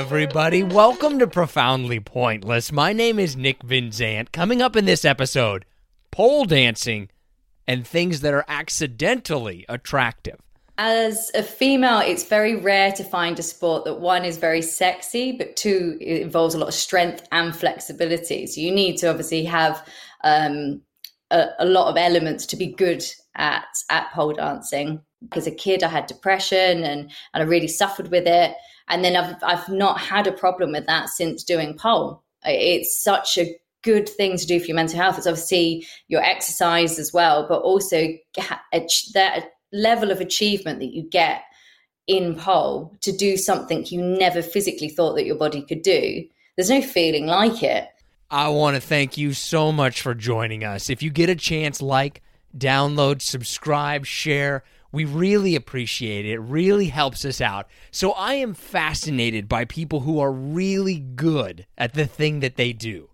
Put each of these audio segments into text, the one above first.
everybody. Welcome to Profoundly Pointless. My name is Nick Vinzant. Coming up in this episode, pole dancing and things that are accidentally attractive. As a female, it's very rare to find a sport that one is very sexy, but two, it involves a lot of strength and flexibility. So you need to obviously have um, a, a lot of elements to be good at at pole dancing. As a kid, I had depression and, and I really suffered with it. And then I've, I've not had a problem with that since doing pole. It's such a good thing to do for your mental health. It's obviously your exercise as well, but also that level of achievement that you get in pole to do something you never physically thought that your body could do. There's no feeling like it. I want to thank you so much for joining us. If you get a chance, like, download, subscribe, share. We really appreciate it. It really helps us out. So I am fascinated by people who are really good at the thing that they do.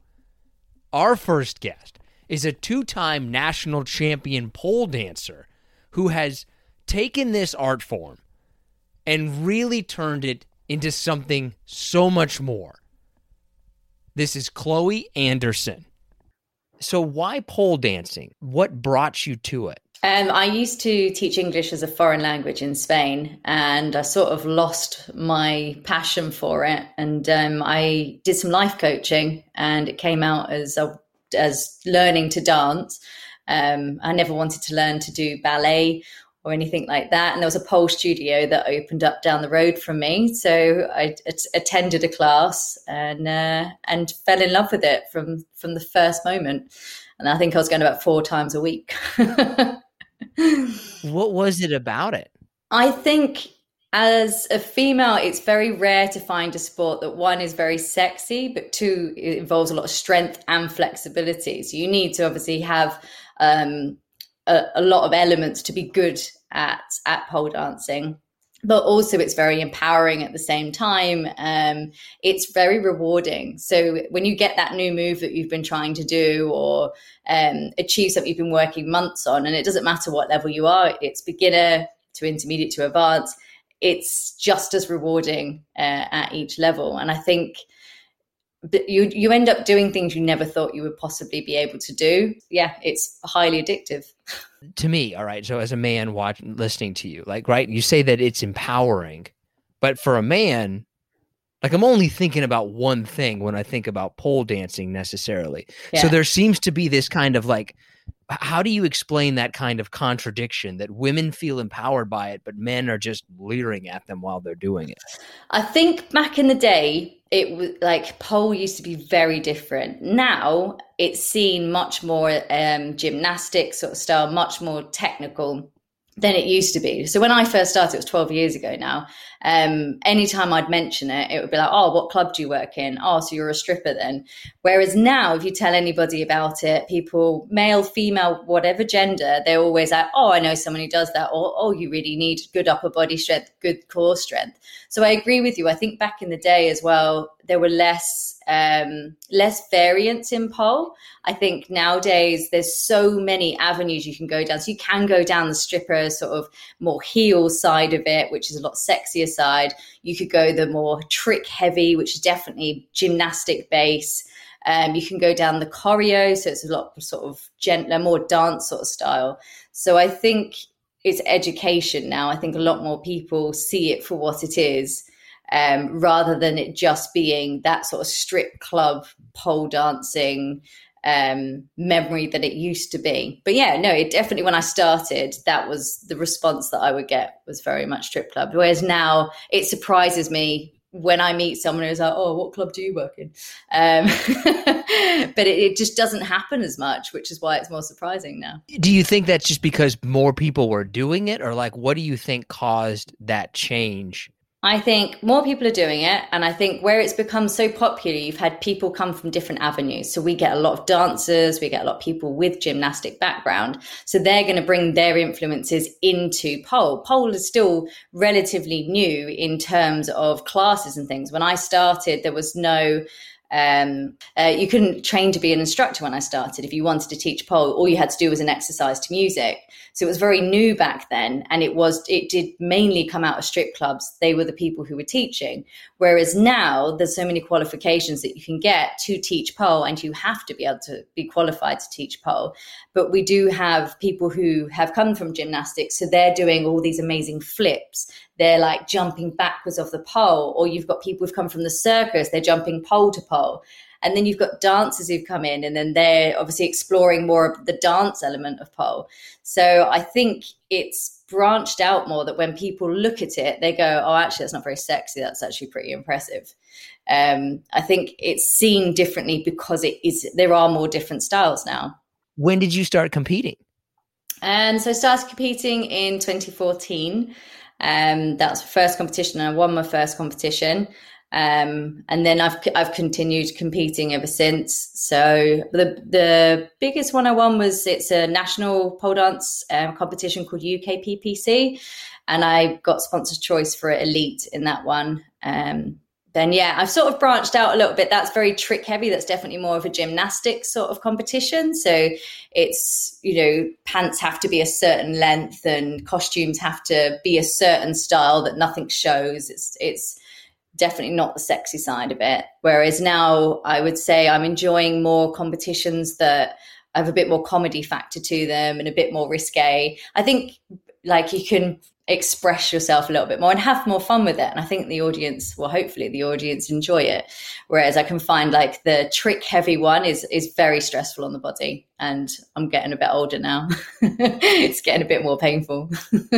Our first guest is a two time national champion pole dancer who has taken this art form and really turned it into something so much more. This is Chloe Anderson. So, why pole dancing? What brought you to it? Um, I used to teach English as a foreign language in Spain, and I sort of lost my passion for it. And um, I did some life coaching, and it came out as a, as learning to dance. Um, I never wanted to learn to do ballet or anything like that. And there was a pole studio that opened up down the road from me, so I attended a class and uh, and fell in love with it from from the first moment. And I think I was going about four times a week. what was it about it? I think as a female, it's very rare to find a sport that one is very sexy, but two, it involves a lot of strength and flexibility. So you need to obviously have um, a, a, lot of elements to be good at at pole dancing but also it's very empowering at the same time. Um, it's very rewarding. So when you get that new move that you've been trying to do or um, achieve something you've been working months on, and it doesn't matter what level you are, it's beginner to intermediate to advanced, it's just as rewarding uh, at each level. And I think you you end up doing things you never thought you would possibly be able to do. Yeah, it's highly addictive. to me, all right. So as a man watching, listening to you, like, right, you say that it's empowering, but for a man, like I'm only thinking about one thing when I think about pole dancing necessarily. Yeah. So there seems to be this kind of like how do you explain that kind of contradiction that women feel empowered by it but men are just leering at them while they're doing it i think back in the day it was like pole used to be very different now it's seen much more um, gymnastic sort of style much more technical than it used to be. So when I first started, it was 12 years ago now. Um, anytime I'd mention it, it would be like, oh, what club do you work in? Oh, so you're a stripper then. Whereas now, if you tell anybody about it, people, male, female, whatever gender, they're always like, oh, I know someone who does that. Or, oh, you really need good upper body strength, good core strength. So I agree with you. I think back in the day as well, there were less um, less variance in pole. I think nowadays there's so many avenues you can go down. So you can go down the stripper sort of more heel side of it, which is a lot sexier side. You could go the more trick heavy, which is definitely gymnastic base. Um, you can go down the choreo, so it's a lot sort of gentler, more dance sort of style. So I think it's education now. I think a lot more people see it for what it is um, rather than it just being that sort of strip club pole dancing um, memory that it used to be. But yeah, no, it definitely when I started, that was the response that I would get was very much strip club. Whereas now it surprises me when I meet someone who's like, "Oh, what club do you work in?" Um, but it, it, just doesn't happen as much, which is why it's more surprising now. Do you think that's just because more people were doing it, or like, what do you think caused that change I think more people are doing it. And I think where it's become so popular, you've had people come from different avenues. So we get a lot of dancers, we get a lot of people with gymnastic background. So they're going to bring their influences into pole. Pole is still relatively new in terms of classes and things. When I started, there was no Um, uh, you couldn't train to be an instructor when I started. If you wanted to teach pole, all you had to do was an exercise to music. So it was very new back then, and it was it did mainly come out of strip clubs. They were the people who were teaching. Whereas now there's so many qualifications that you can get to teach pole, and you have to be able to be qualified to teach pole. But we do have people who have come from gymnastics, so they're doing all these amazing flips. They're like jumping backwards off the pole, or you've got people who've come from the circus, they're jumping pole to pole. And then you've got dancers who've come in, and then they're obviously exploring more of the dance element of pole. So I think it's branched out more that when people look at it, they go, oh, actually, that's not very sexy. That's actually pretty impressive. Um, I think it's seen differently because it is, there are more different styles now. When did you start competing? And so I started competing in 2014. Um, that was the first competition. I won my first competition. Um, and then I've I've continued competing ever since. So the the biggest one I won was it's a national pole dance um, competition called UKPPC, and I got sponsored choice for elite in that one. Um, then yeah, I've sort of branched out a little bit. That's very trick heavy. That's definitely more of a gymnastics sort of competition. So it's you know pants have to be a certain length and costumes have to be a certain style that nothing shows. It's it's definitely not the sexy side of it. Whereas now I would say I'm enjoying more competitions that have a bit more comedy factor to them and a bit more risque. I think like you can express yourself a little bit more and have more fun with it. And I think the audience, well, hopefully the audience enjoy it. Whereas I can find like the trick heavy one is is very stressful on the body. And I'm getting a bit older now. it's getting a bit more painful.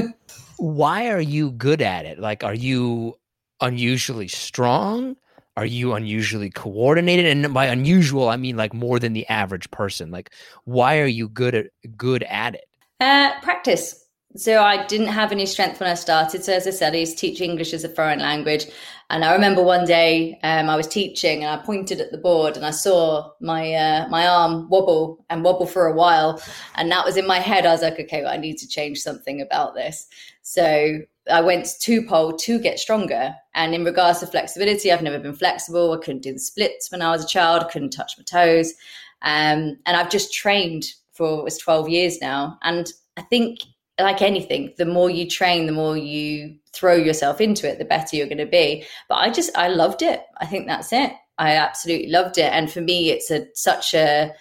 Why are you good at it? Like, are you unusually strong? Are you unusually coordinated? And by unusual, I mean like more than the average person. Like, why are you good at good at it? Uh, practice. So I didn't have any strength when I started. So as I said, I used to teach English as a foreign language. And I remember one day um, I was teaching and I pointed at the board and I saw my uh, my arm wobble and wobble for a while. And that was in my head. I was like, okay, well, I need to change something about this. So I went to pole to get stronger. And in regards to flexibility, I've never been flexible. I couldn't do the splits when I was a child. I couldn't touch my toes. Um, and I've just trained for it was 12 years now. And I think like anything, the more you train, the more you throw yourself into it, the better you're going to be. But I just, I loved it. I think that's it. I absolutely loved it. And for me, it's a such a,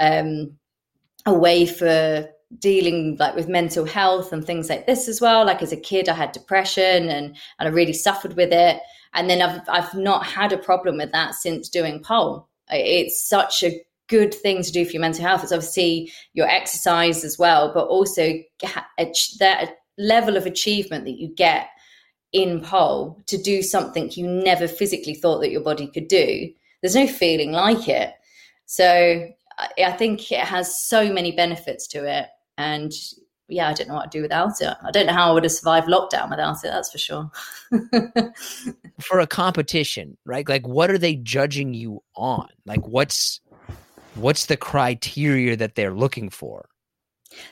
um, a way for dealing like with mental health and things like this as well. Like as a kid, I had depression and and I really suffered with it. And then I've I've not had a problem with that since doing pole. It's such a good thing to do for your mental health. It's obviously your exercise as well, but also that level of achievement that you get in pole to do something you never physically thought that your body could do. There's no feeling like it. So I think it has so many benefits to it. And yeah, I don't know what I'd do without it. I don't know how I would have survived lockdown without it. That's for sure. for a competition, right? Like, what are they judging you on? Like, what's what's the criteria that they're looking for?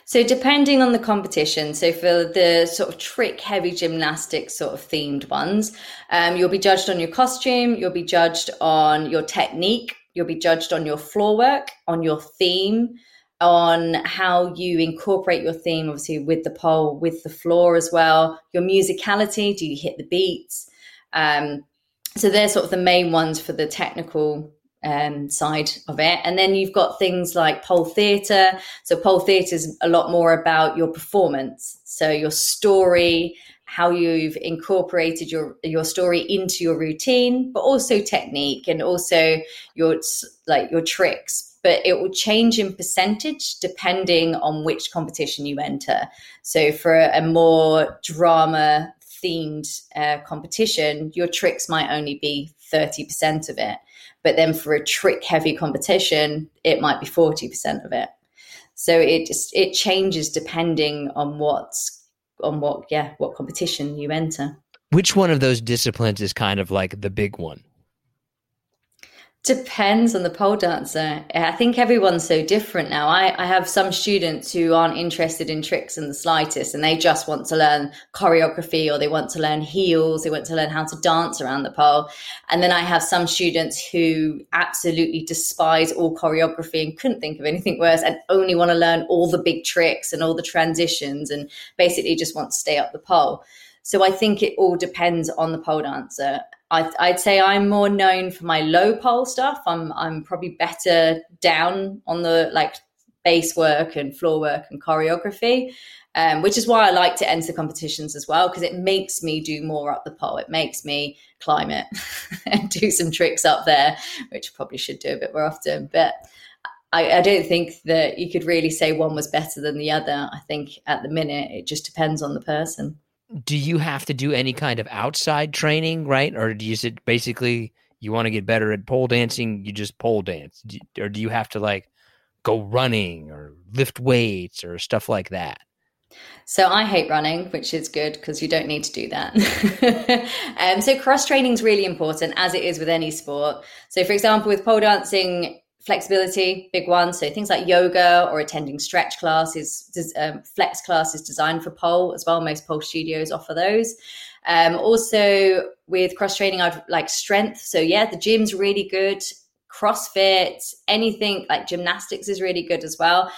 So, depending on the competition, so for the sort of trick heavy gymnastics sort of themed ones, um, you'll be judged on your costume, you'll be judged on your technique, you'll be judged on your floor work, on your theme, on how you incorporate your theme, obviously with the pole, with the floor as well. Your musicality, do you hit the beats? Um, so they're sort of the main ones for the technical um, side of it. And then you've got things like pole theatre. So pole theatre is a lot more about your performance. So your story, how you've incorporated your your story into your routine, but also technique and also your like your tricks but it will change in percentage depending on which competition you enter. So for a, more drama themed uh, competition, your tricks might only be 30% of it. But then for a trick heavy competition, it might be 40% of it. So it just it changes depending on what's on what yeah, what competition you enter. Which one of those disciplines is kind of like the big one? Depends on the pole dancer. I think everyone's so different now. I, I have some students who aren't interested in tricks in the slightest and they just want to learn choreography or they want to learn heels, they want to learn how to dance around the pole. And then I have some students who absolutely despise all choreography and couldn't think of anything worse and only want to learn all the big tricks and all the transitions and basically just want to stay up the pole. So I think it all depends on the pole dancer. I, I'd say I'm more known for my low pole stuff. I'm I'm probably better down on the like base work and floor work and choreography, um, which is why I like to enter competitions as well because it makes me do more up the pole. It makes me climb it and do some tricks up there, which I probably should do a bit more often. But I, I, don't think that you could really say one was better than the other. I think at the minute it just depends on the person do you have to do any kind of outside training, right? Or do you it basically you want to get better at pole dancing, you just pole dance, or do you have to like go running or lift weights or stuff like that? So I hate running, which is good because you don't need to do that. um, so cross training is really important, as it is with any sport. So, for example, with pole dancing, flexibility, big one. So things like yoga or attending stretch classes, um, flex classes designed for pole as well. Most pole studios offer those. Um, also with cross training, I'd like strength. So yeah, the gym's really good. CrossFit, anything like gymnastics is really good as well.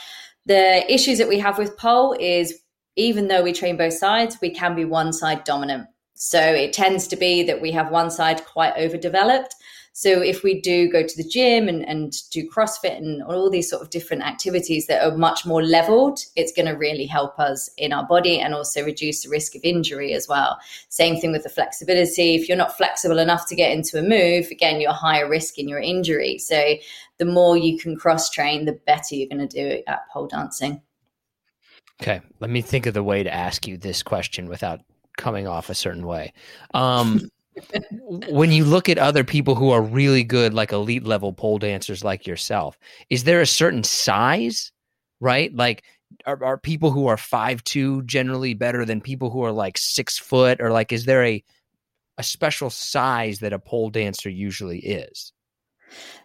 The issues that we have with pole is even though we train both sides, we can be one side dominant. So it tends to be that we have one side quite overdeveloped so if we do go to the gym and, and do CrossFit and all these sort of different activities that are much more leveled, it's going to really help us in our body and also reduce the risk of injury as well. Same thing with the flexibility. If you're not flexible enough to get into a move, again, you're higher risk in your injury. So the more you can cross train, the better you're going to do at pole dancing. Okay, let me think of the way to ask you this question without coming off a certain way. Um, when you look at other people who are really good, like elite level pole dancers like yourself, is there a certain size, right? Like, are, are people who are five two generally better than people who are like six foot, or like, is there a a special size that a pole dancer usually is?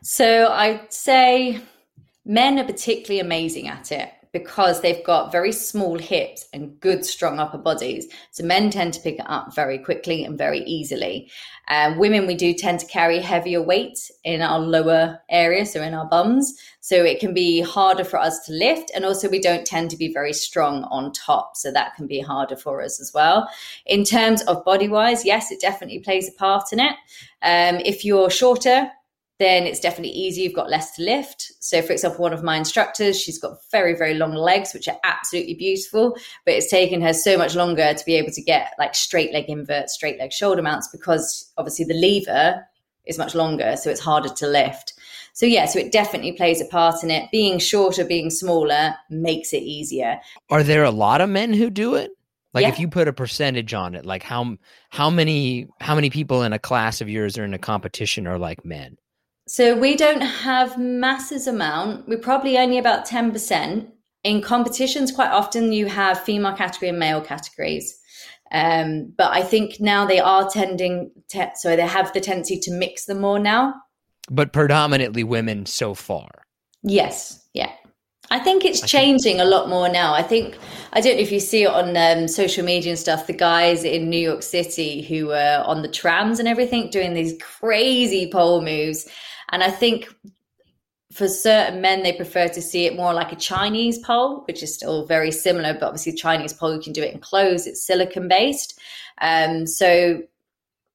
So I'd say men are particularly amazing at it because they've got very small hips and good, strong upper bodies. So men tend to pick it up very quickly and very easily. Um, women, we do tend to carry heavier weight in our lower area, so in our bums. So it can be harder for us to lift. And also, we don't tend to be very strong on top. So that can be harder for us as well. In terms of body wise, yes, it definitely plays a part in it. Um, if you're shorter, then it's definitely easier. You've got less to lift. So, for example, one of my instructors, she's got very, very long legs, which are absolutely beautiful, but it's taken her so much longer to be able to get like straight leg inverts, straight leg shoulder mounts, because obviously the lever is much longer. So it's harder to lift. So, yeah, so it definitely plays a part in it. Being shorter, being smaller makes it easier. Are there a lot of men who do it? Like yeah. if you put a percentage on it, like how how many how many people in a class of yours or in a competition are like men? So we don't have masses amount. We're probably only about 10%. In competitions, quite often you have female category and male categories. Um, but I think now they are tending to, so they have the tendency to mix them more now. But predominantly women so far. Yes. Yeah. I think it's changing a lot more now. I think I don't know if you see it on um, social media and stuff. The guys in New York City who were on the trams and everything doing these crazy pole moves, and I think for certain men, they prefer to see it more like a Chinese pole, which is still very similar, but obviously Chinese pole, you can do it in clothes, it's silicon based. Um, so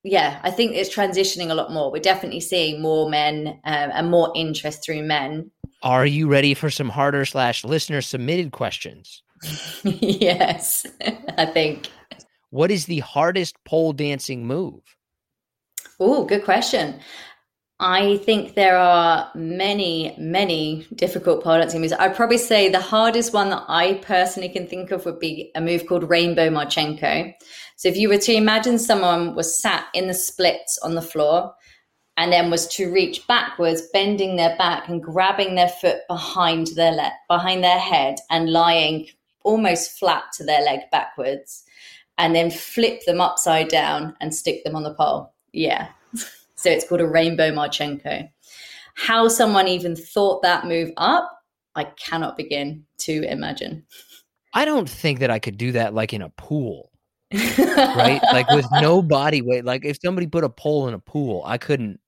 yeah, I think it's transitioning a lot more. We're definitely seeing more men um, and more interest through men. Are you ready for some harder slash listener submitted questions? yes, I think. What is the hardest pole dancing move? Oh, good question. I think there are many, many difficult pole moves. I'd probably say the hardest one that I personally can think of would be a move called Rainbow Marchenko. So if you were to imagine someone was sat in the splits on the floor and then was to reach backwards, bending their back and grabbing their foot behind their le- behind their head and lying almost flat to their leg backwards, and then flip them upside down and stick them on the pole. Yeah. So it's called a rainbow Marchenko. how someone even thought that move up, I cannot begin to imagine. I don't think that I could do that like in a pool. right? Like with no body weight. Like if somebody put a pole in a pool, I couldn't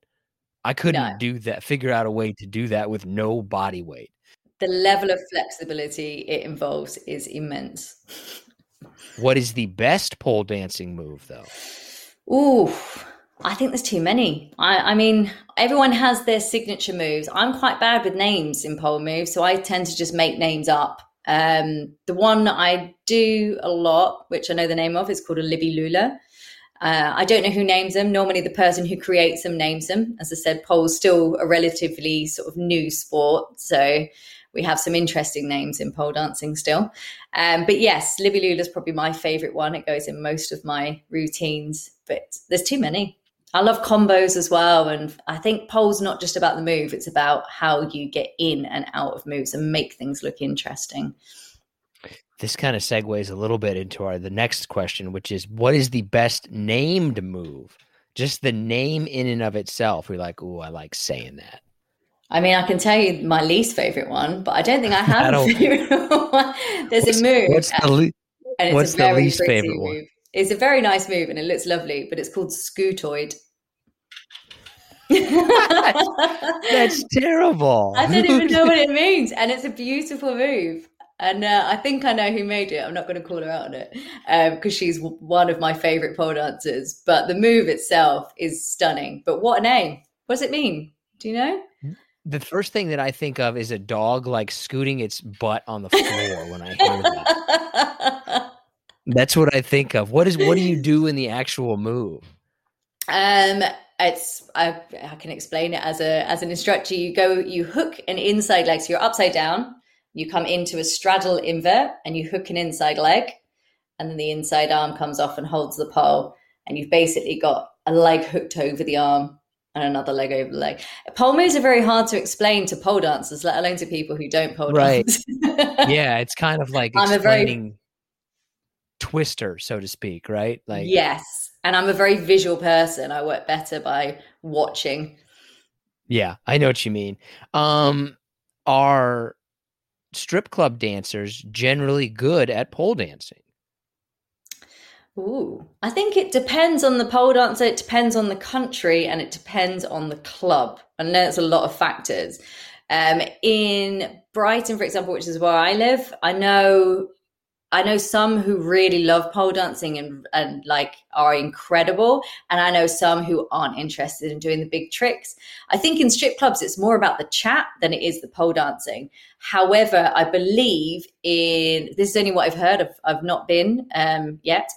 I couldn't no. do that, figure out a way to do that with no body weight. The level of flexibility it involves is immense. What is the best pole dancing move though? Ooh, I think there's too many. I, I, mean, everyone has their signature moves. I'm quite bad with names in pole moves, so I tend to just make names up. Um, the one I do a lot, which I know the name of, is called a Libby Lula. Uh, I don't know who names them. Normally, the person who creates them names them. As I said, pole's still a relatively sort of new sport, so we have some interesting names in pole dancing still. Um, but yes, Libby Lula is probably my favorite one. It goes in most of my routines, but there's too many. I love combos as well. And I think pole's not just about the move, it's about how you get in and out of moves and make things look interesting. This kind of segues a little bit into our the next question, which is what is the best named move? Just the name in and of itself. We're like, oh, I like saying that. I mean, I can tell you my least favorite one, but I don't think I have a favorite one. There's a move. What's the, le- and it's what's the least favorite move. one? It's a very nice move and it looks lovely, but it's called Scootoid. That's terrible. I don't even know what it means, and it's a beautiful move. And uh, I think I know who made it. I'm not going to call her out on it because um, she's one of my favorite pole dancers. But the move itself is stunning. But what a name! What does it mean? Do you know? The first thing that I think of is a dog like scooting its butt on the floor when I hear that. That's what I think of. What is what do you do in the actual move? Um, it's I, I can explain it as a as an instructor. You go, you hook an inside leg, so you're upside down. You come into a straddle invert, and you hook an inside leg, and then the inside arm comes off and holds the pole, and you've basically got a leg hooked over the arm and another leg over the leg. Pole moves are very hard to explain to pole dancers, let alone to people who don't pole right. dance. yeah, it's kind of like I'm explaining a very twister, so to speak, right? Like yes, and I'm a very visual person. I work better by watching. Yeah, I know what you mean. Um, are strip club dancers generally good at pole dancing? Ooh, I think it depends on the pole dancer, it depends on the country, and it depends on the club. And there's a lot of factors. Um, in Brighton, for example, which is where I live, I know I know some who really love pole dancing and, and like are incredible. And I know some who aren't interested in doing the big tricks. I think in strip clubs, it's more about the chat than it is the pole dancing. However, I believe in this is only what I've heard of. I've not been um, yet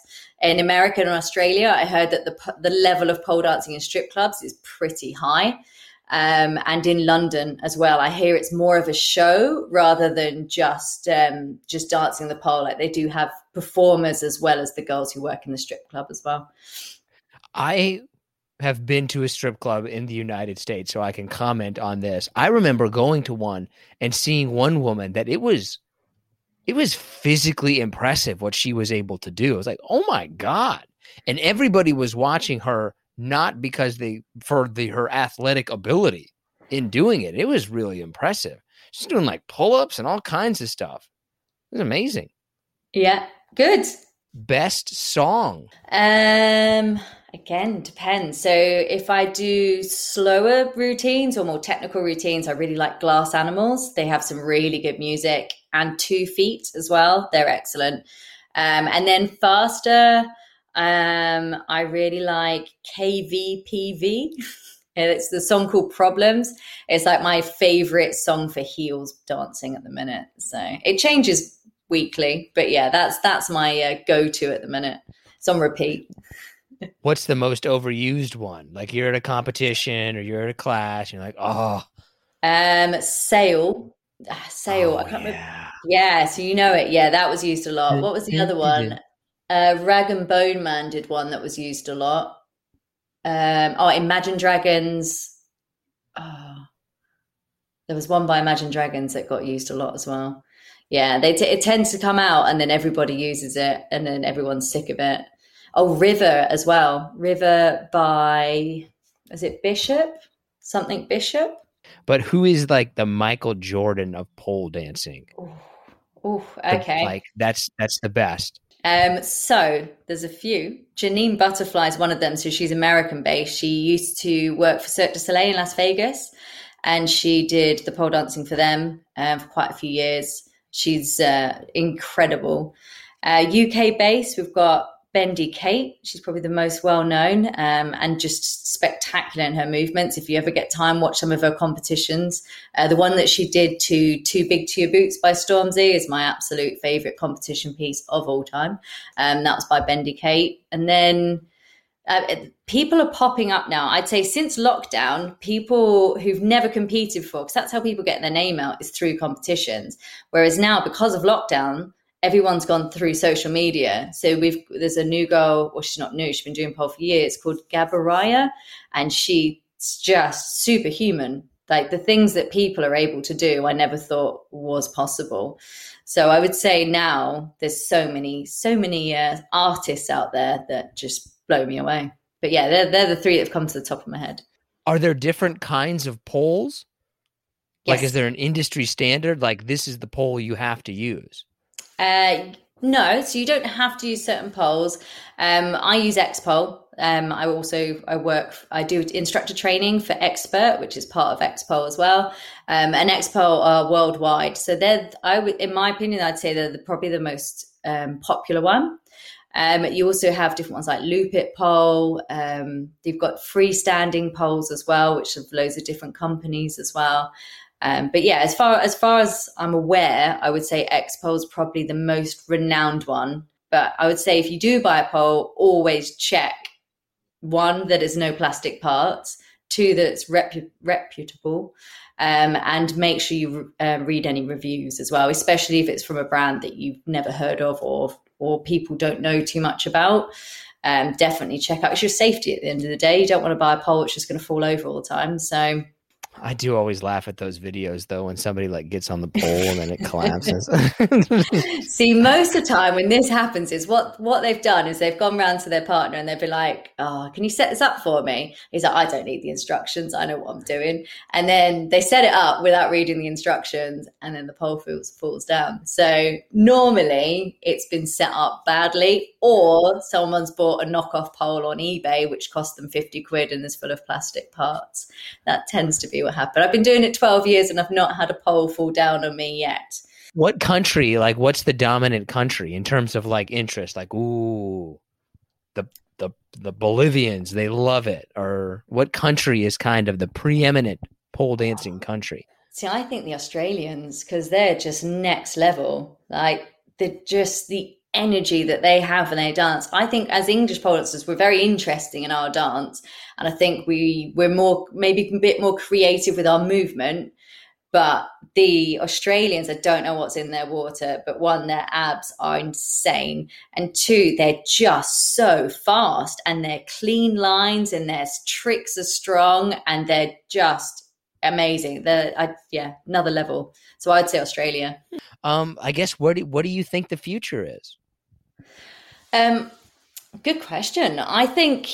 in America and Australia. I heard that the the level of pole dancing in strip clubs is pretty high um, and in London as well. I hear it's more of a show rather than just um, just dancing the pole. Like they do have performers as well as the girls who work in the strip club as well. I have been to a strip club in the United States, so I can comment on this. I remember going to one and seeing one woman that it was it was physically impressive what she was able to do. I was like, oh my God. And everybody was watching her not because they for the her athletic ability in doing it. It was really impressive. She's doing like pull-ups and all kinds of stuff. It was amazing. Yeah, good. Best song. Um again depends. So if I do slower routines or more technical routines, I really like Glass Animals. They have some really good music and Two Feet as well. They're excellent. Um, and then faster, um, I really like KVPV. It's the song called Problems. It's like my favorite song for heels dancing at the minute. So it changes weekly, but yeah, that's that's my uh, go-to at the minute. It's on repeat. What's the most overused one? Like you're at a competition or you're at a class, you're like, oh. Um, sail, uh, sail. Oh, I can't yeah. remember. Yeah, so you know it. Yeah, that was used a lot. What was the other one? Uh, Rag and Bone Man did one that was used a lot. Um, oh, Imagine Dragons. Oh, there was one by Imagine Dragons that got used a lot as well. Yeah, they t- it tends to come out and then everybody uses it and then everyone's sick of it. Oh, River as well. River by is it Bishop? Something Bishop? But who is like the Michael Jordan of pole dancing? Oh, okay. The, like that's that's the best. Um, so there's a few. Jenyne Butterfly is one of them. So she's American based. She used to work for Cirque du Soleil in Las Vegas, and she did the pole dancing for them um, for quite a few years. She's uh, incredible. Uh, UK based, we've got Bendy Kate. She's probably the most well known um, and just spectacular in her movements. If you ever get time, watch some of her competitions. Uh, the one that she did to Too Big to Your Boots by Stormzy is my absolute favorite competition piece of all time. Um, that was by Bendy Kate. And then uh, people are popping up now. I'd say since lockdown, people who've never competed before, because that's how people get their name out is through competitions. Whereas now, because of lockdown, everyone's gone through social media. So we've there's a new girl, well, she's not new, she's been doing pole for years, called Gabaraya, and she's just superhuman. Like the things that people are able to do, I never thought was possible. So I would say now there's so many, so many uh, artists out there that just blow me away. But yeah, they're they're the three that have come to the top of my head. Are there different kinds of poles? Yes. Like, is there an industry standard? Like, this is the pole you have to use? Uh, no, so you don't have to use certain poles. Um, I use Xpole. Um, I also I work I do instructor training for Expert, which is part of Xpole as well. Um, and Xpole are worldwide, so they're I would in my opinion I'd say they're the, probably the most um, popular one. Um, you also have different ones like Lupit Pole. Um, you've got freestanding poles as well, which have loads of different companies as well. Um, but yeah, as far as far as I'm aware, I would say Xpole is probably the most renowned one. But I would say if you do buy a pole, always check one that is no plastic parts, two that's repu- reputable, um, and make sure you uh, read any reviews as well, especially if it's from a brand that you've never heard of or or people don't know too much about. Um, definitely check out. It's your safety at the end of the day. You don't want to buy a pole that's just going to fall over all the time. So I do always laugh at those videos though when somebody like gets on the pole and then it collapses. See, most of the time when this happens is what what they've done is they've gone round to their partner and they've been like, "Oh, can you set this up for me?" He's like, "I don't need the instructions. I know what I'm doing." And then they set it up without reading the instructions, and then the pole falls falls down. So normally it's been set up badly, or someone's bought a knockoff pole on eBay which cost them fifty quid and is full of plastic parts. That tends to be what happened. I've been doing it 12 years and I've not had a pole fall down on me yet. What country, like, what's the dominant country in terms of like interest? Like, ooh, the the the Bolivians, they love it. Or what country is kind of the preeminent pole dancing country? See, I think the Australians, because they're just next level. Like, they're just the energy that they have when they dance. I think as English pole dancers, we're very interesting in our dance, and I think we we're more maybe a bit more creative with our movement. But the Australians, I don't know what's in their water, but one, their abs are insane, and two, they're just so fast, and their clean lines and their tricks are strong, and they're just amazing. They're I, yeah, another level. So I'd say Australia. Um, I guess what do, what do you think the future is? Um, good question. I think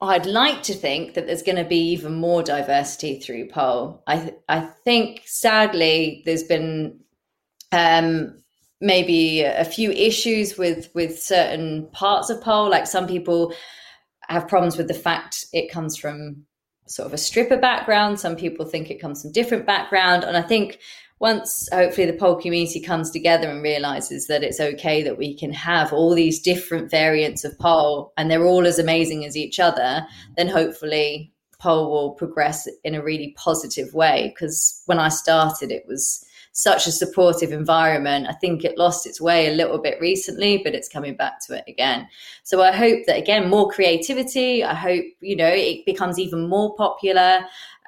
I'd like to think that there's going to be even more diversity through pole. I I think sadly there's been um, maybe a few issues with with certain parts of pole. Like some people have problems with the fact it comes from sort of a stripper background. Some people think it comes from different background, and I think once hopefully the pole community comes together and realizes that it's okay that we can have all these different variants of pole and they're all as amazing as each other, then hopefully pole will progress in a really positive way. Because when I started, it was such a supportive environment. I think it lost its way a little bit recently, but it's coming back to it again. So I hope that again, more creativity. I hope, you know, it becomes even more popular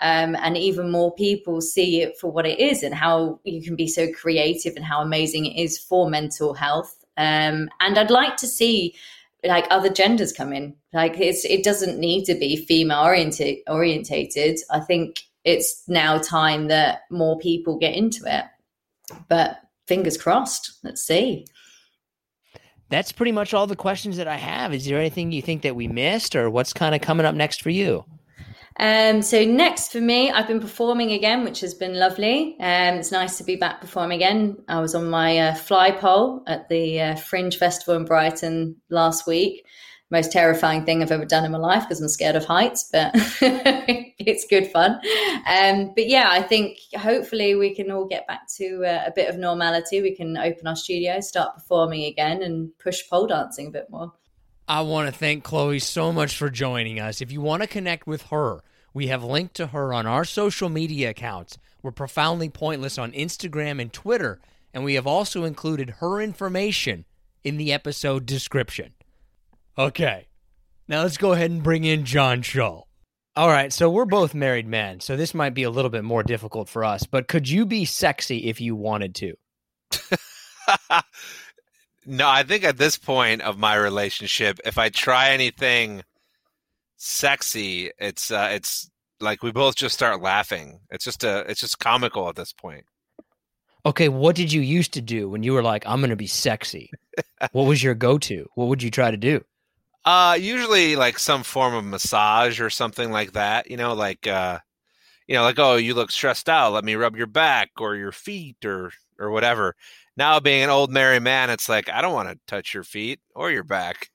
um, and even more people see it for what it is and how you can be so creative and how amazing it is for mental health. Um, and I'd like to see like other genders come in. Like it doesn't need to be female oriented orientated. I think it's now time that more people get into it. But fingers crossed. Let's see. That's pretty much all the questions that I have. Is there anything you think that we missed or what's kind of coming up next for you? Um, so next for me, I've been performing again, which has been lovely. Um, it's nice to be back performing again. I was on my uh, fly pole at the uh, Fringe Festival in Brighton last week. Most terrifying thing I've ever done in my life because I'm scared of heights, but it's good fun. Um, but yeah, I think hopefully we can all get back to uh, a bit of normality. We can open our studio, start performing again, and push pole dancing a bit more. I want to thank Chloe so much for joining us. If you want to connect with her, we have linked to her on our social media accounts. We're profoundly pointless on Instagram and Twitter, and we have also included her information in the episode description. Okay, now let's go ahead and bring in John Shull. All right, so we're both married men, so this might be a little bit more difficult for us, but could you be sexy if you wanted to? no, I think at this point of my relationship, if I try anything sexy, it's uh, it's like we both just start laughing. It's just a it's just comical at this point. Okay, what did you used to do when you were like, I'm gonna be sexy? what was your go to? What would you try to do? Uh usually like some form of massage or something like that. You know, like uh you know, like, oh, you look stressed out, let me rub your back or your feet or or whatever. Now being an old married man, it's like I don't want to touch your feet or your back.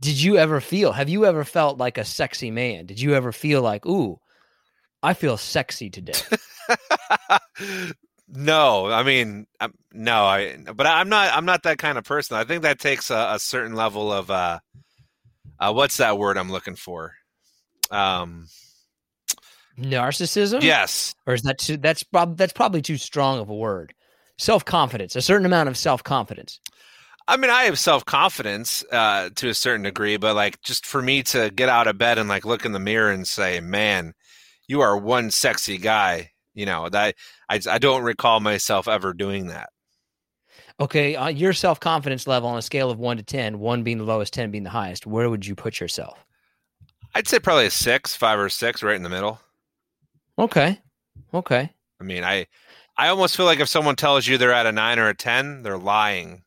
Did you ever feel? Have you ever felt like a sexy man? Did you ever feel like, ooh, I feel sexy today? no, I mean, I'm, no, I. But I'm not. I'm not that kind of person. I think that takes a, a certain level of uh, uh, what's that word I'm looking for? Um, narcissism. Yes, or is that too? That's prob- That's probably too strong of a word self confidence, a certain amount of self confidence. I mean, I have self confidence uh, to a certain degree, but like just for me to get out of bed and like look in the mirror and say, "Man, you are one sexy guy," you know that I I don't recall myself ever doing that. Okay, uh, your self confidence level on a scale of one to ten, one being the lowest, ten being the highest, where would you put yourself? I'd say probably a six, five or six, right in the middle. Okay, okay. I mean, I I almost feel like if someone tells you they're at a nine or a 10, they're lying.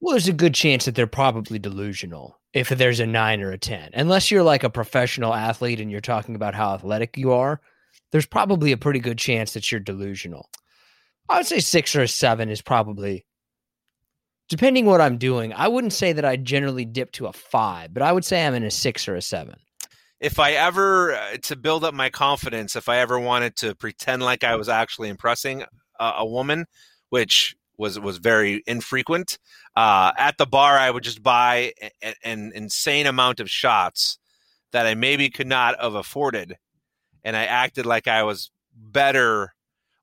Well, there's a good chance that they're probably delusional if there's a nine or a 10. Unless you're like a professional athlete and you're talking about how athletic you are, there's probably a pretty good chance that you're delusional. I would say six or a seven is probably, depending what I'm doing. I wouldn't say that I generally dip to a five, but I would say I'm in a six or a seven if I ever uh, to build up my confidence, if I ever wanted to pretend like I was actually impressing a, a woman, which was was very infrequent, uh, at the bar I would just buy a, an insane amount of shots that I maybe could not have afforded, and I acted like I was better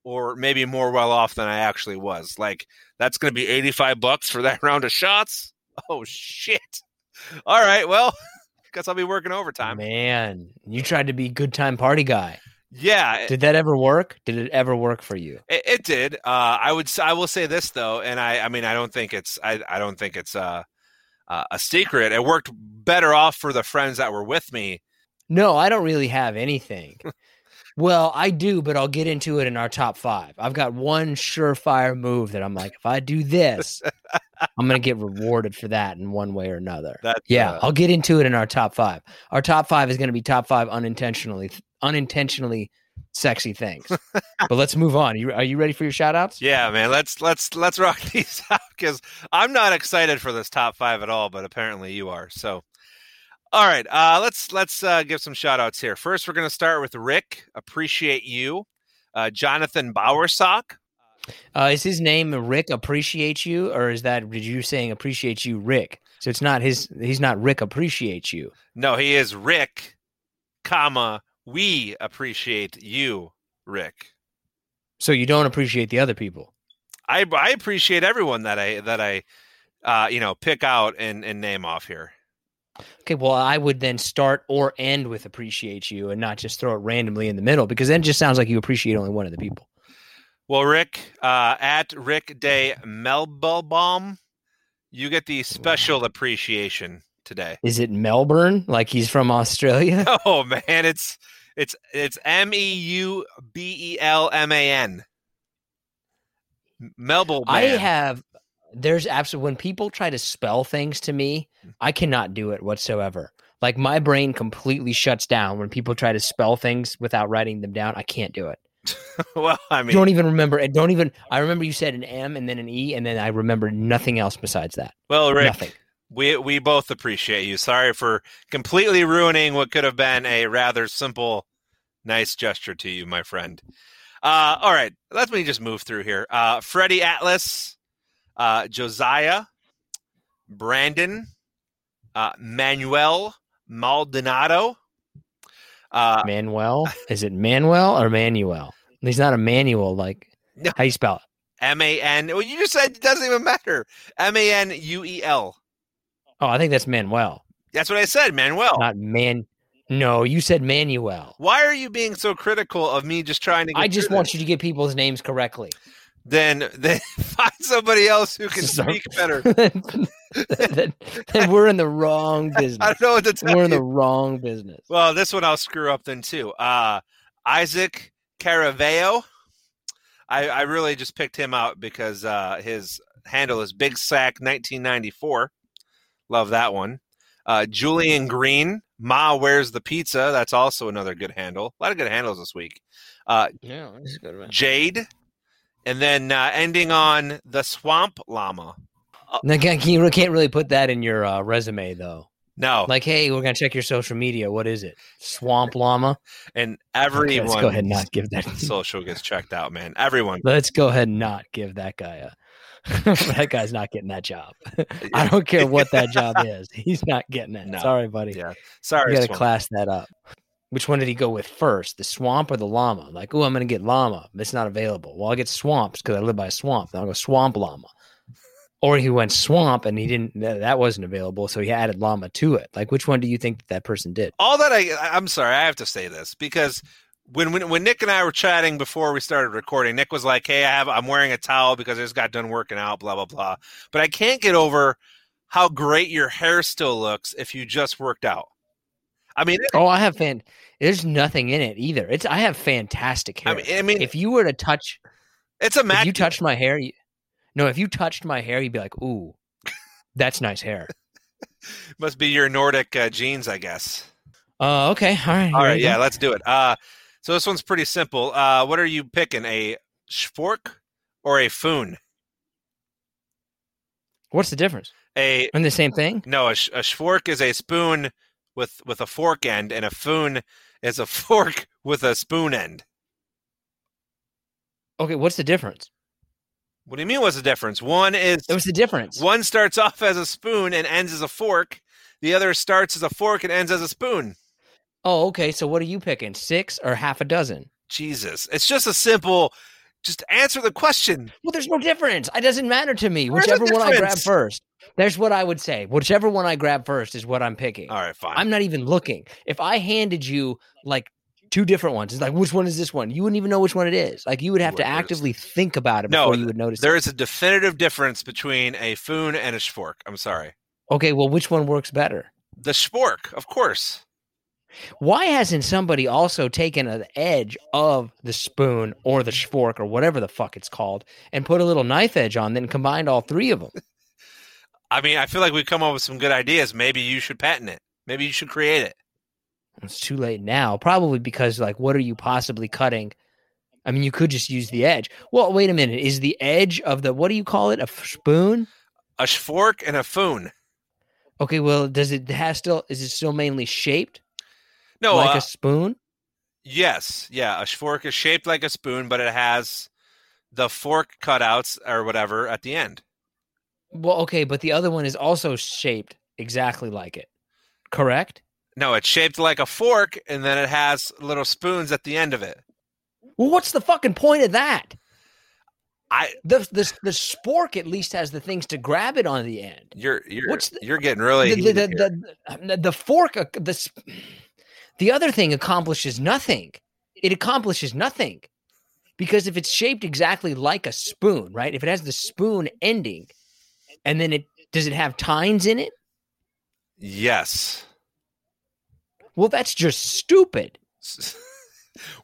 or maybe more well off than I actually was. Like that's going to be eighty five bucks for that round of shots. Oh shit! All right, well. Guess I'll be working overtime. Man, you tried to be good time party guy. Yeah. Did that ever work? Did it ever work for you? It, it did. Uh, I would. I will say this though, and I. I mean, I don't think it's. I. I don't think it's uh, uh, a secret. It worked better off for the friends that were with me. No, I don't really have anything. well, I do, but I'll get into it in our top five. I've got one surefire move that I'm like, if I do this, I'm going to get rewarded for that in one way or another. That's, yeah, uh, I'll get into it in our top five. Our top five is going to be top five unintentionally, unintentionally sexy things. but let's move on. Are you, are you ready for your shout outs? Yeah, man. Let's let's let's rock these out because I'm not excited for this top five at all, but apparently you are. So all right, uh, let's let's uh, give some shout outs here. First, we're going to start with Rick. Appreciate you, uh, Jonathan Bowersock. Uh, is his name Rick appreciate you, or is that did you saying appreciate you, Rick? So it's not his. He's not Rick appreciate you. No, he is Rick, comma we appreciate you, Rick. So you don't appreciate the other people. I I appreciate everyone that I that I uh, you know pick out and and name off here. Okay, well, I would then start or end with appreciate you and not just throw it randomly in the middle because then it just sounds like you appreciate only one of the people. Well, Rick, uh, at Rick Day Melbaum, you get the special appreciation today. Is it Melbourne? Like he's from Australia? Oh man, it's it's it's M E U B E L M A N. Melbourne. I have. There's absolutely when people try to spell things to me, I cannot do it whatsoever. Like my brain completely shuts down when people try to spell things without writing them down. I can't do it. well, I mean, don't even remember it. Don't even. I remember you said an M and then an E, and then I remember nothing else besides that. well, Rick, Nothing. we we both appreciate you. Sorry for completely ruining what could have been a rather simple, nice gesture to you, my friend. Uh, all right, let me just move through here. Uh, Freddie Atlas, uh, Josiah, Brandon, uh, Manuel Maldonado. Uh, Manuel. Is it Manuel or Manuel? He's not a manual. Like No. how you spell it? M A N. Well, you just said it doesn't even matter. M A N U E L. Oh, I think that's Manuel, That's what I said, Manuel. not Man. No, you said Manuel. Why are you being so critical of me just trying to? Get I just want this? you to get people's names correctly. Then then find somebody else who can Sorry. speak better. then, then we're in the wrong business. I don't know what to tell We're in the wrong business. Well, this one I'll screw up then too. Uh, Isaac Caraveo. I, I really just picked him out because uh, his handle is Big Sack 1994. Love that one. Uh, Julian Green. Ma, where's the pizza? That's also another good handle. A lot of good handles this week. Uh, Yeah, this is good. Man. Jade. And then uh, ending on the Swamp Llama. Now, you can't really put that in your uh, resume though. No. Like, hey, we're gonna check your social media. What is it? Swamp llama. and Okay, everyone let's go ahead and not give that. social gets checked out, man. Everyone. Let's go ahead and not give that guy a. that guy's not getting that job. I don't care what that job is. He's not getting it. No. Sorry, buddy. Yeah. You Sorry. got to class that up. Which one did he go with first, the swamp or the llama? Like, oh, I'm going to get llama. It's not available. Well, I'll get swamps because I live by a swamp. Then I'll go swamp llama. Or he went swamp and he didn't. That wasn't available, so he added llama to it. Like, which one do you think that, that person did? all that I I'm sorry, I have to say this because when, when when Nick and I were chatting before we started recording, Nick was like, "Hey, I have I'm wearing a towel because I just got done working out, blah blah blah." But I can't get over how great your hair still looks if you just worked out. I mean, Oh, I have fan. There's nothing in it either. It's I have fantastic I hair. mean, I mean, if you were to touch, it's a if you touched my hair, you, no, if you touched my hair, you'd be like, ooh, that's nice hair. must be your Nordic uh, genes, I guess. Uh, okay, all right, All right, yeah, let's do it. Uh, so this one's pretty simple. Uh, what are you picking? A spork or a foon? What's the difference? A And the same thing? No, a, sh- a is a spoon with with a fork end, and a foon is a fork with a spoon end. Okay, what's the difference? What do you mean? What's the difference? One is What's the difference? one starts off as a spoon and ends as a fork. The other starts as a fork and ends as a spoon. Oh, okay. So what are you picking? Six or half a dozen? Jesus, it's just a simple. Just answer the question. Well, there's no difference. It doesn't matter to me. There's Whichever one I grab first. There's what I would say. Whichever one I grab first is what I'm picking. All right, fine. I'm not even looking. If I handed you like two different ones, it's like which one is this one? You wouldn't even know which one it is. Like you would have to actively think about it No, before you would notice. there it. is a definitive difference between a foon and a spork. I'm sorry. Okay, well, which one works better? The spork, of course. Why hasn't somebody also taken an edge of the spoon or the fork or whatever the fuck it's called and put a little knife edge on, then combined all three of them? I mean, I feel like we've come up with some good ideas. Maybe you should patent it. Maybe you should create it. It's too late now, probably because like, what are you possibly cutting? I mean, you could just use the edge. Well, wait a minute. Is the edge of the what do you call it? A f- spoon? A fork and a foon. Okay, well, does it have still? Is it still mainly shaped No, like uh, a spoon? yes, yeah. A fork is shaped like a spoon, but it has the fork cutouts or whatever at the end. Well, okay, but the other one is also shaped exactly like it. Correct? No, it's shaped like a fork, and then it has little spoons at the end of it. Well, what's the fucking point of that? I, The the the spork at least has the things to grab it on the end. you're, you're, What's the- you're getting really. the, the, the, the, the, fork, uh, the the other thing accomplishes nothing. It accomplishes nothing because if it's shaped exactly like a spoon, right? If it has the spoon ending, and then it does it have tines in it? yes. Well, that's just stupid.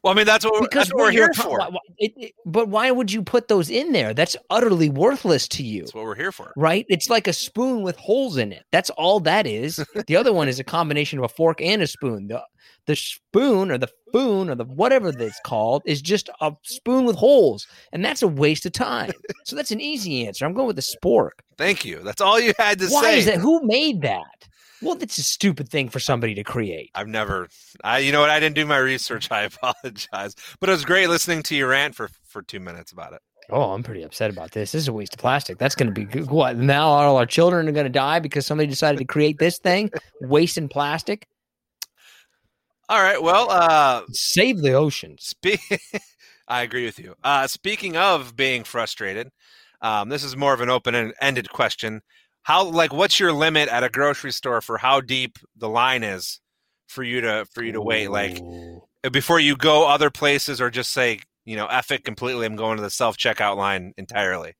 Well, I mean, that's what, Because that's what we're here for. why- why- it- it- but why would you put those in there? That's utterly worthless to you. That's what we're here for. right? It's like a spoon with holes in it. That's all that is. The other one is a combination of a fork and a spoon. The the spoon or the spoon or the whatever that's called is just a spoon with holes, and that's a waste of time. So that's an easy answer. I'm going with the spork. Thank you. That's all you had to Why say. is that? Who made that? Well, that's a stupid thing for somebody to create. I've never. I, you know what? I didn't do my research. I apologize. But it was great listening to you rant for for two minutes about it. Oh, I'm pretty upset about this. This is a waste of plastic. That's going to be good. what? Now all our children are going to die because somebody decided to create this thing, wasting plastic. All right. Well, uh, Save the oceans. Spe- I agree with you. Uh, speaking of being frustrated, um, this is more of an open-ended question. How, like, what's your limit at a grocery store for how deep the line is for you to for you to wait? Like, uh, before you go other places, or just say, you know, F it completely. I'm going to the self checkout line entirely.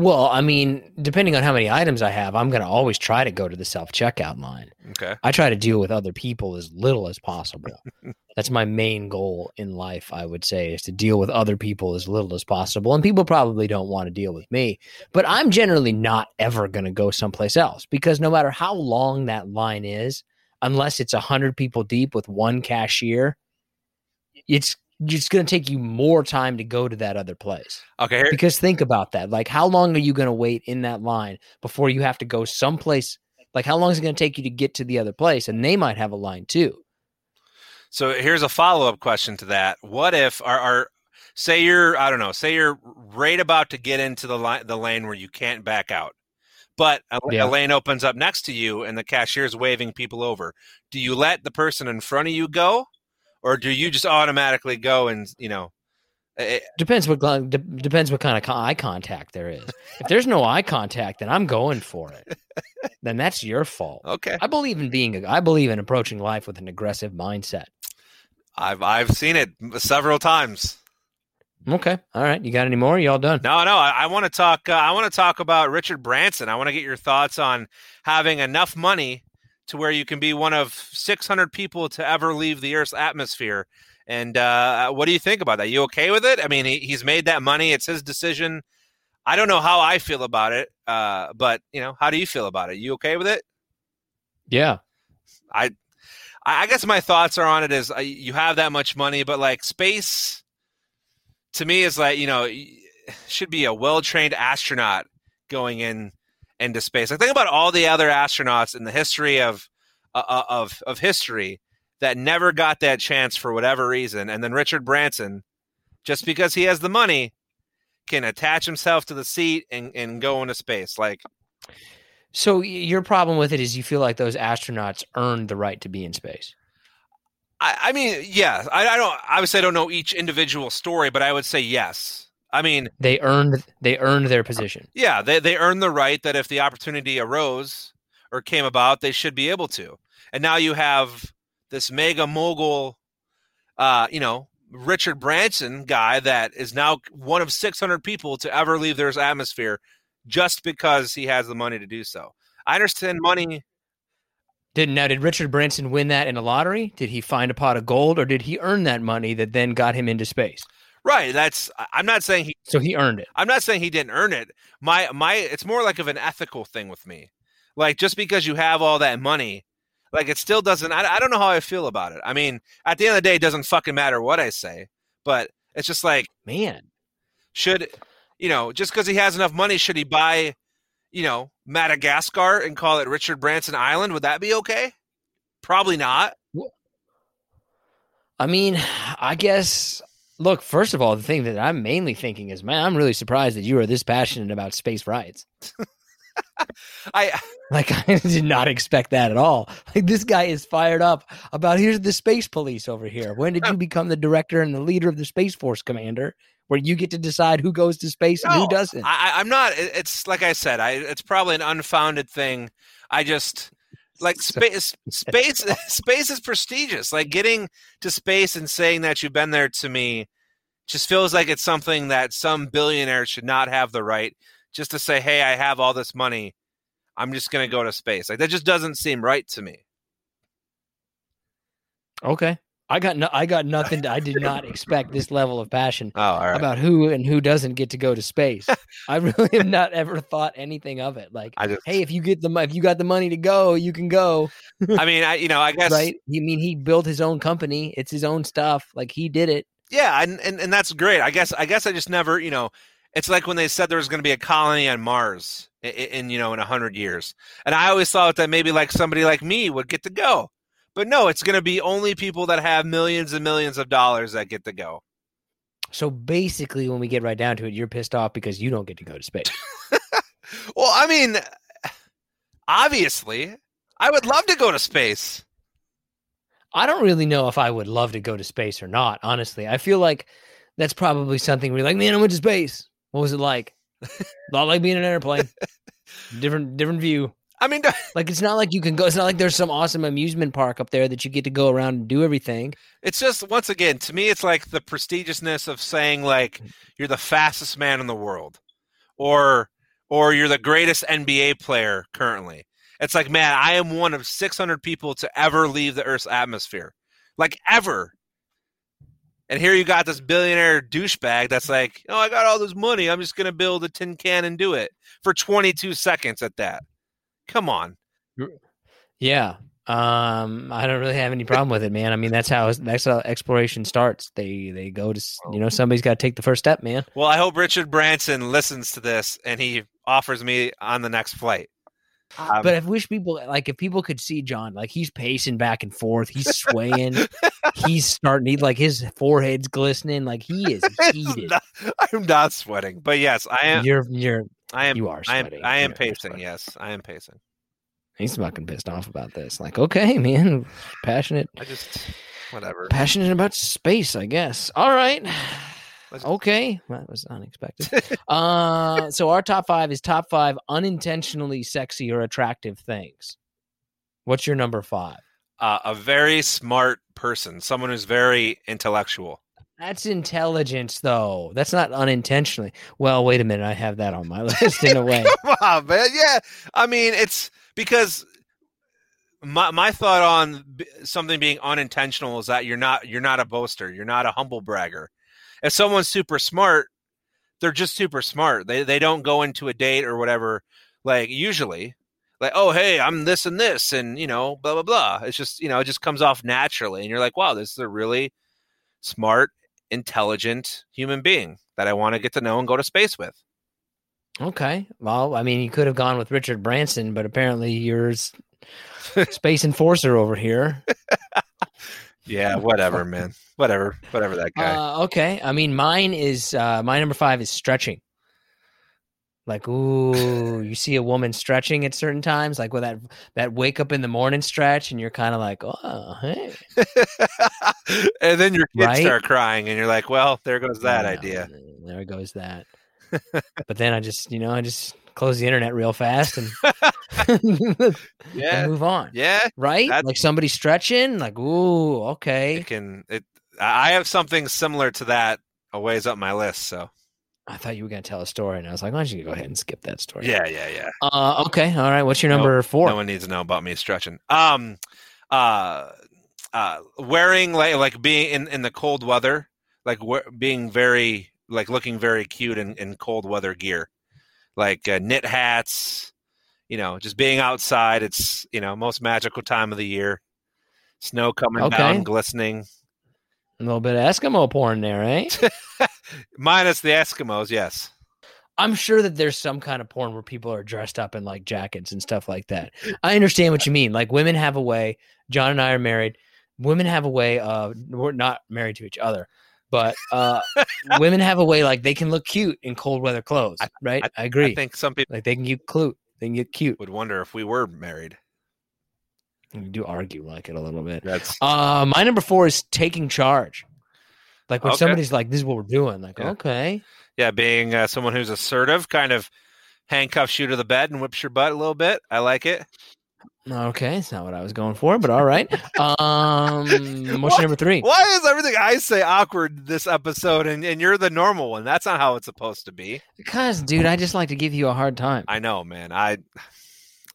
Well, I mean, depending on how many items I have, I'm going to always try to go to the self checkout line. Okay. I try to deal with other people as little as possible. That's my main goal in life, I would say, is to deal with other people as little as possible. And people probably don't want to deal with me, but I'm generally not ever going to go someplace else because no matter how long that line is, unless it's 100 people deep with one cashier, it's it's going to take you more time to go to that other place. Okay. Here, Because think about that. Like, how long are you going to wait in that line before you have to go someplace? Like, how long is it going to take you to get to the other place? And they might have a line too. So here's a follow up question to that. What if our, our say you're I don't know, say you're right about to get into the line the lane where you can't back out. But a, Yeah. a lane opens up next to you and the cashier's waving people over. Do you let the person in front of you go or do you just automatically go and, you know, eh, Depends what de- depends what kind of eye contact there is. If there's no eye contact, then I'm going for it. then that's your fault. okay. I believe in being. A, I believe in approaching life with an aggressive mindset. I've I've seen it several times. Okay, all right. You got any more? You all done? No, no. I, I want to talk. Uh, I want to talk about Richard Branson. I want to get your thoughts on having enough money to where you can be one of 600 people to ever leave the Earth's atmosphere. And uh, what do you think about that? You okay with it? I mean, he, he's made that money. It's his decision. I don't know how I feel about it, uh, but you know, how do you feel about it? You okay with it? Yeah. I, I guess my thoughts are on it is uh, you have that much money, but like space, to me is like you know should be a well trained astronaut going in into space. Like think about all the other astronauts in the history of uh, uh, of of history that never got that chance for whatever reason, and then Richard Branson, just because he has the money, can attach himself to the seat and and go into space. Like So your problem with it is you feel like those astronauts earned the right to be in space. I, I mean, yeah, I, I don't obviously I don't know each individual story, but I would say yes. I mean, They earned they earned their position. yeah, they they earned the right that if the opportunity arose or came about, they should be able to. And now you have this mega mogul, uh, you know, Richard Branson guy that is now one of 600 people to ever leave their atmosphere just because he has the money to do so. I understand money. didn't now did Richard Branson win that in a lottery? Did he find a pot of gold or did he earn that money that then got him into space? Right. That's. I'm not saying he. So he earned it. I'm not saying he didn't earn it. My my. It's more like of an ethical thing with me. Like just because you have all that money, like it still doesn't. I, I don't know how I feel about it. I mean, at the end of the day, it doesn't fucking matter what I say. But it's just like Man. should you know just because he has enough money, should he buy, you know, Madagascar and call it Richard Branson Island? Would that be okay? Probably not. I mean, I guess look, first of all, the thing that I'm mainly thinking is, man, I'm really surprised that you are this passionate about space rights. I Like I did not expect that at all. Like this guy is fired up about here's the space police over here. When did you become the director and the leader of the Space Force Commander, where you get to decide who goes to space and who doesn't? I, I- I'm not. It's like I said. I. It's probably an unfounded thing. I just like space. Space. space is prestigious. Like getting to space and saying that you've been there to me, just feels like it's something that some billionaire should not have the right just to say, "Hey, I have all this money. I'm just going to go to space." Like that just doesn't seem right to me. Okay. I got no, I got nothing. To, I did not expect this level of passion Oh, right. about who and who doesn't get to go to space. I really have not ever thought anything of it. Like, just, hey, if you get the if you got the money to go, you can go. I mean, I, you know, I guess, right? I mean, he built his own company. It's his own stuff. Like he did it. yeah, and, and and that's great. I guess, I guess, I just never, you know, it's like when they said there was going to be a colony on Mars in, in you know in a hundred years, and I always thought that maybe like somebody like me would get to go, but no, it's going to be only people that have millions and millions of dollars that get to go. So basically, when we get right down to it, you're pissed off because you don't get to go to space. Well, I mean, obviously, I would love to go to space. I don't really know if I would love to go to space or not. Honestly, I feel like that's probably something where you're like, man, I went to space. What was it like? A lot like being in an airplane. different, different view. I mean, Like it's not like you can go. It's not like there's some awesome amusement park up there that you get to go around and do everything. it's just once again to me, it's like the prestigiousness of saying like mm. you're the fastest man in the world, or or you're the greatest NBA player currently. It's like, man, I am one of 600 people to ever leave the Earth's atmosphere, like ever. And here you got this billionaire douchebag that's like, oh, I got all this money. I'm just gonna build a tin can and do it for 22 seconds at that. Come on. Yeah. Um, I don't really have any problem with it, man. I mean, that's how that's how exploration starts. They they go to you know somebody's got to take the first step, man. Well, I hope Richard Branson listens to this and he offers me on the next flight. Um, But I wish people like if people could see John, like he's pacing back and forth, he's swaying, he's starting, he like his forehead's glistening, like he is heated. not- I'm not sweating, but yes, I am. You're you're I am. you are I am. I am pacing. sweating. Yes, I am pacing. he's fucking pissed off about this. Like, okay, man, passionate, I just whatever. passionate about space, I guess. All right. Okay, that was unexpected. uh, so our top five is top five unintentionally sexy or attractive things. What's your number five? Uh, a very smart person, someone who's very intellectual. That's intelligence, though. That's not unintentionally. Well, wait a minute. I have that on my list in a way. Come on, man. Yeah, I mean, it's because my my thought on something being unintentional is that you're not you're not a boaster, you're not a humble bragger. If someone's super smart, they're just super smart. They they don't go into a date or whatever like usually like oh hey I'm this and this and you know blah blah blah. It's just you know it just comes off naturally and you're like wow this is a really smart intelligent human being that I want to get to know and go to space with. Okay. Well, I mean, you could have gone with Richard Branson, but apparently you're space enforcer over here. Yeah, whatever, man. Whatever, whatever that guy. Uh, okay. I mean, mine is uh, my number five is stretching. Like, ooh, you see a woman stretching at certain times, like with that that wake up in the morning stretch, and you're kind of like, oh, hey, and then your kids Right? start crying, and you're like, "Well, there goes that Well, idea." There goes that. but then I just, you know, I just close the internet real fast and, and Yeah, move on. yeah. Right? That's- like somebody stretching, like, ooh, It okay. can. It. I I have something similar to that a ways up my list. So I thought you were going to tell a story, and I was like, why don't you go ahead and skip that story? yeah, yeah, yeah. Uh, okay. All right. What's your number four? No one needs to know about me stretching. Um, uh, uh, wearing like like being in in the cold weather, like we- being very like looking very cute in in cold weather gear, like uh, knit hats. You know, just being outside. It's you know most magical time of the year. Snow coming Okay. down, glistening. A little bit of Eskimo porn there, eh? Minus the Eskimos, yes. I'm sure that there's some kind of porn where people are dressed up in like jackets and stuff like that. I understand what you mean. Like women have a way. John and I are married. Women have a way of we're not married to each other, but uh, women have a way like they can look cute in cold weather clothes, I- right? I, I agree. I think some people like they can get cute. They can get cute. would wonder if we were married. We do argue like it a little bit. That's Uh, my number four is taking charge. Like when Okay. somebody's like, "This is what we're doing." Like, Yeah. okay, yeah, being uh, someone who's assertive, kind of handcuffs you to the bed and whips your butt a little bit. I like it. okay, it's not what I was going for, but all right. Um, what's What? number three? Why is everything I say awkward this episode and, and you're the normal one? That's not how it's supposed to be. Because, dude, I just like to give you a hard time. I know, man. I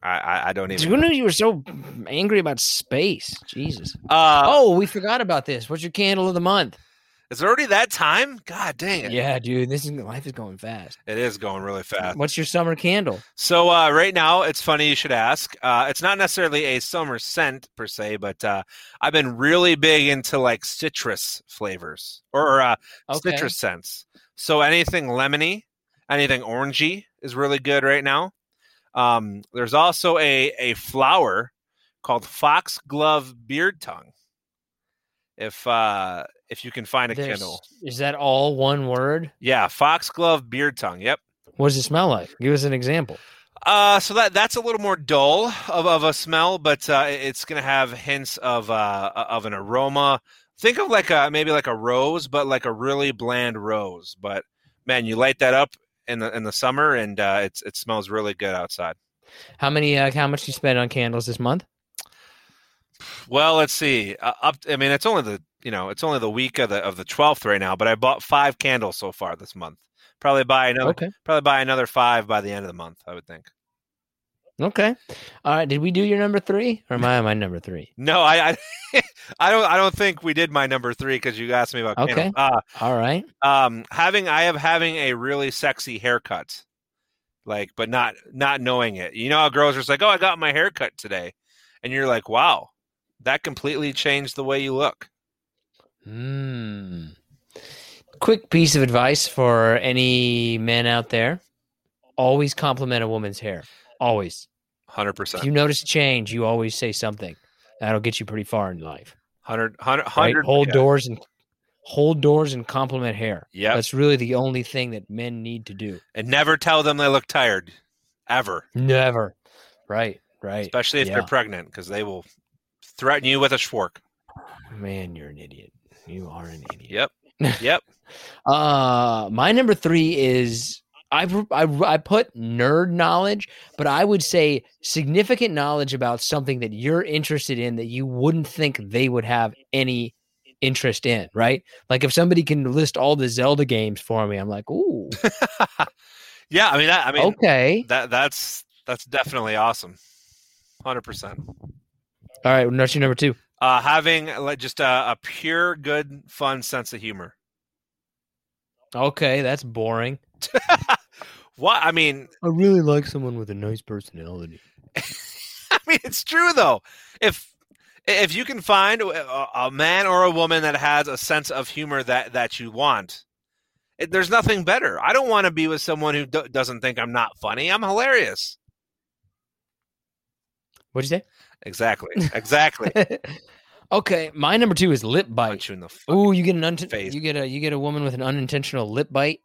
I I, I don't even. Who knew you were so angry about space? Jesus. Uh, oh, we forgot about this. What's your candle of the month? Is it already that time? God dang it! Yeah, dude, this is life is going fast. It is going really fast. What's your summer candle? So uh, right now, it's funny you should ask. Uh, it's not necessarily a summer scent per se, but uh, I've been really big into like citrus flavors or uh, Okay. citrus scents. So anything lemony, anything orangey is really good right now. Um, there's also a a flower called foxglove beard tongue. If uh, if you can find a There's- Kindle, Is that all one word? yeah, foxglove beard tongue. Yep. What does it smell like? Give us an example. Uh, so that that's a little more dull of, of a smell, but uh, it's going to have hints of uh, of an aroma. Think of like a maybe like a rose, but like a really bland rose. But man, you light that up in the in the summer, and uh, it's it smells really good outside. How many? Uh, how much you spend on candles this month? Well, let's see. Uh, up, I mean, it's only the you know it's only the week of the of the twelfth right now, but I bought five candles so far this month. Probably buy another. Okay. Probably buy another five by the end of the month. I would think. Okay. All right. Did we do your number three, or am I my number three? No, I, I, I don't. I don't think we did my number three because you asked me about. Okay. Uh, All right. um, having I have having a really sexy haircut, like, but not not knowing it. You know how girls are just like, "Oh, I got my haircut today," and you're like, "Wow, that completely changed the way you look." Hmm. Quick piece of advice for any men out there: always compliment a woman's hair. Always. Hundred If percent, you notice a change, you always say something. That'll get you pretty far in life. hundred, hundred, Right? hundred. Hold yeah. doors and hold doors and compliment hair. Yeah. That's really the only thing that men need to do. and never tell them they look tired, ever, Never. Right. Right. especially if Yeah. they're pregnant, because they will threaten you with a schwark. Man, you're an idiot. You are an idiot. Yep, yep. Uh, my number three is I, I I put nerd knowledge, but I would say significant knowledge about something that you're interested in that you wouldn't think they would have any interest in. Right? Like if somebody can list all the Zelda games for me, I'm like, ooh, yeah, I mean, that, I mean, okay. that that's that's definitely awesome. Hundred percent. All right, your number two? Uh, having like just a, a pure, good, fun sense of humor. Okay, that's boring. What I mean, I really like someone with a nice personality. I mean, it's true though. If if you can find a, a man or a woman that has a sense of humor that that you want, it, there's nothing better. I don't want to be with someone who do, doesn't think I'm not funny. I'm hilarious. What'd you say? Exactly. Exactly. okay, my number two is lip bite. Punch you in the fucking Ooh, you get an unt- face. you get a you get a woman with an unintentional lip bite.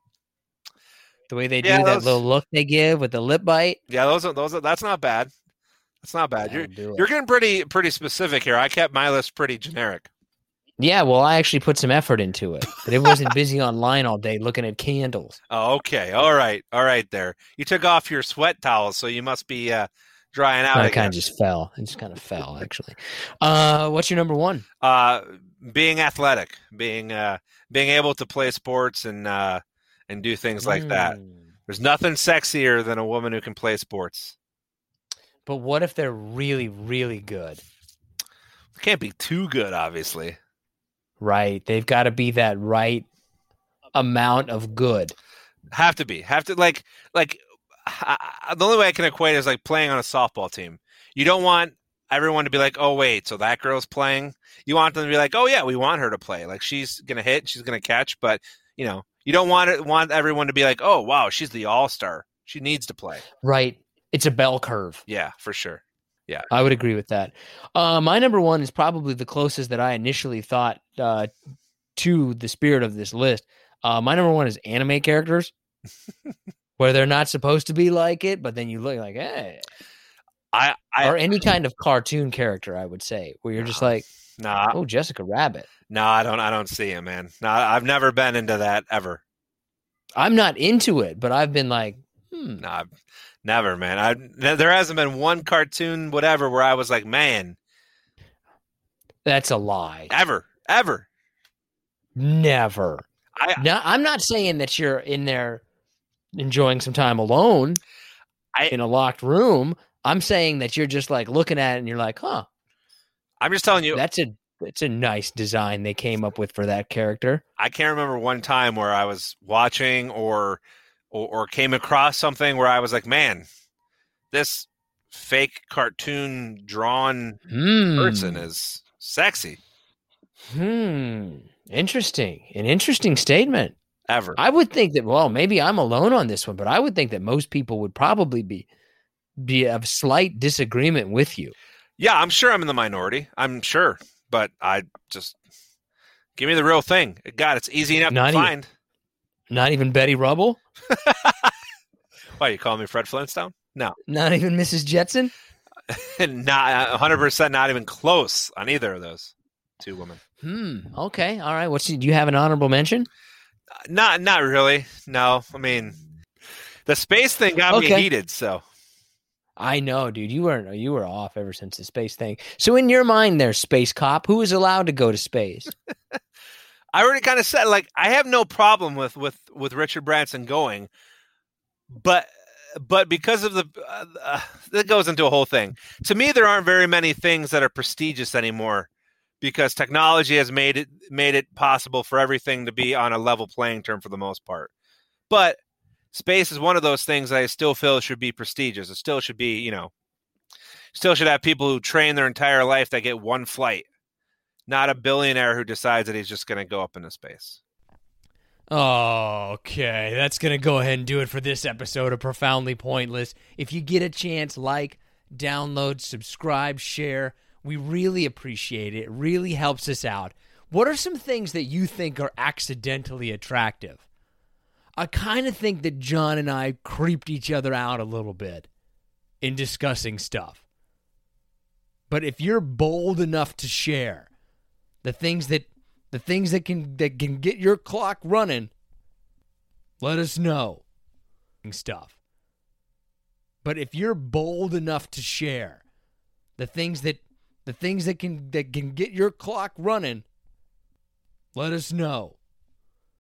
The way they do Yeah, that little look they give with the lip bite. Yeah, those are those are that's not bad. That's not bad. You're That'll do it. you're getting pretty pretty specific here. I kept my list pretty generic. Yeah, well, I actually put some effort into it, but it wasn't busy online all day looking at candles. Oh, okay. All right. All right there. You took off your sweat towels, so you must be uh drying out. I I kind of just fell. It just kind of fell, actually. Uh, what's your number one? uh being athletic, being uh being able to play sports and uh and do things like that. Mm. There's nothing sexier than a woman who can play sports. But what if they're really, really good? Can't be too good, obviously. Right. They've got to be that right amount of good. Have to be. Have to like like I, I- the only way I can equate is like playing on a softball team. You don't want everyone to be like, "Oh wait, so that girl's playing." You want them to be like, "Oh yeah, we want her to play. Like she's going to hit, she's going to catch." But, you know, you don't want it want everyone to be like, "Oh, wow, she's the all-star. She needs to play." Right. It's a bell curve. Yeah, for sure. Yeah. I would agree with that. Uh, my number one is probably the closest that I initially thought uh, to the spirit of this list. Uh, my number one is anime characters, where they're not supposed to be like it, but then you look like, hey, I I or any kind of cartoon character, I would say, where you're just like, nah, oh, Jessica Rabbit. No, I don't I don't see it, man. No, I've never been into that ever. I'm not into it, but I've been like, hmm, No, I've- never, man. I there hasn't been one cartoon whatever where I was like, "Man, that's a lie. ever, ever." Never. I Now, I'm not saying that you're in there enjoying some time alone I- in a locked room. I'm saying that you're just like looking at it and you're like, huh, I'm just telling you, that's a it's a nice design they came up with for that character. I can't remember one time where I was watching or, or or came across something where I was like, man, this fake cartoon drawn Hmm. person is sexy Hmm. Interesting. An interesting statement. ever. I would think that well, maybe I'm alone on this one, but I would think that most people would probably be be of slight disagreement with you. Yeah, I'm sure I'm in the minority. I'm sure, but I just give me the real thing. God, it's easy enough Not to even- find. Not even Betty Rubble? Why you calling me Fred Flintstone? No, Not even Mrs. Jetson? not 100. percent Not even close on either of those two women. Hmm. Okay. All right. What's do you have an honorable mention? Not not really. No, I mean the space thing got me heated. So I know, dude. You were you were off ever since the space thing. So in your mind, there, space cop, who is allowed to go to space? I already kind of said like I have no problem with with with Richard Branson going, but but because of the uh, uh, that goes into a whole thing. To me, there aren't very many things that are prestigious anymore because technology has made it made it possible for everything to be on a level playing term for the most part. But space is one of those things I still feel should be prestigious. It still should be, you know, still should have people who train their entire life that get one flight not a billionaire who decides that he's just going to go up into space. Okay. That's going to go ahead and do it for this episode of Profoundly Pointless. If you get a chance, like, download, subscribe, share. We really appreciate it. It really helps us out. What are some things that you think are accidentally attractive? I kind of think that John and I creeped each other out a little bit in discussing stuff. But if you're bold enough to share the things that the things that can that can get your clock running, let us know. Stuff. But if you're bold enough to share the things that the things that can that can get your clock running, let us know.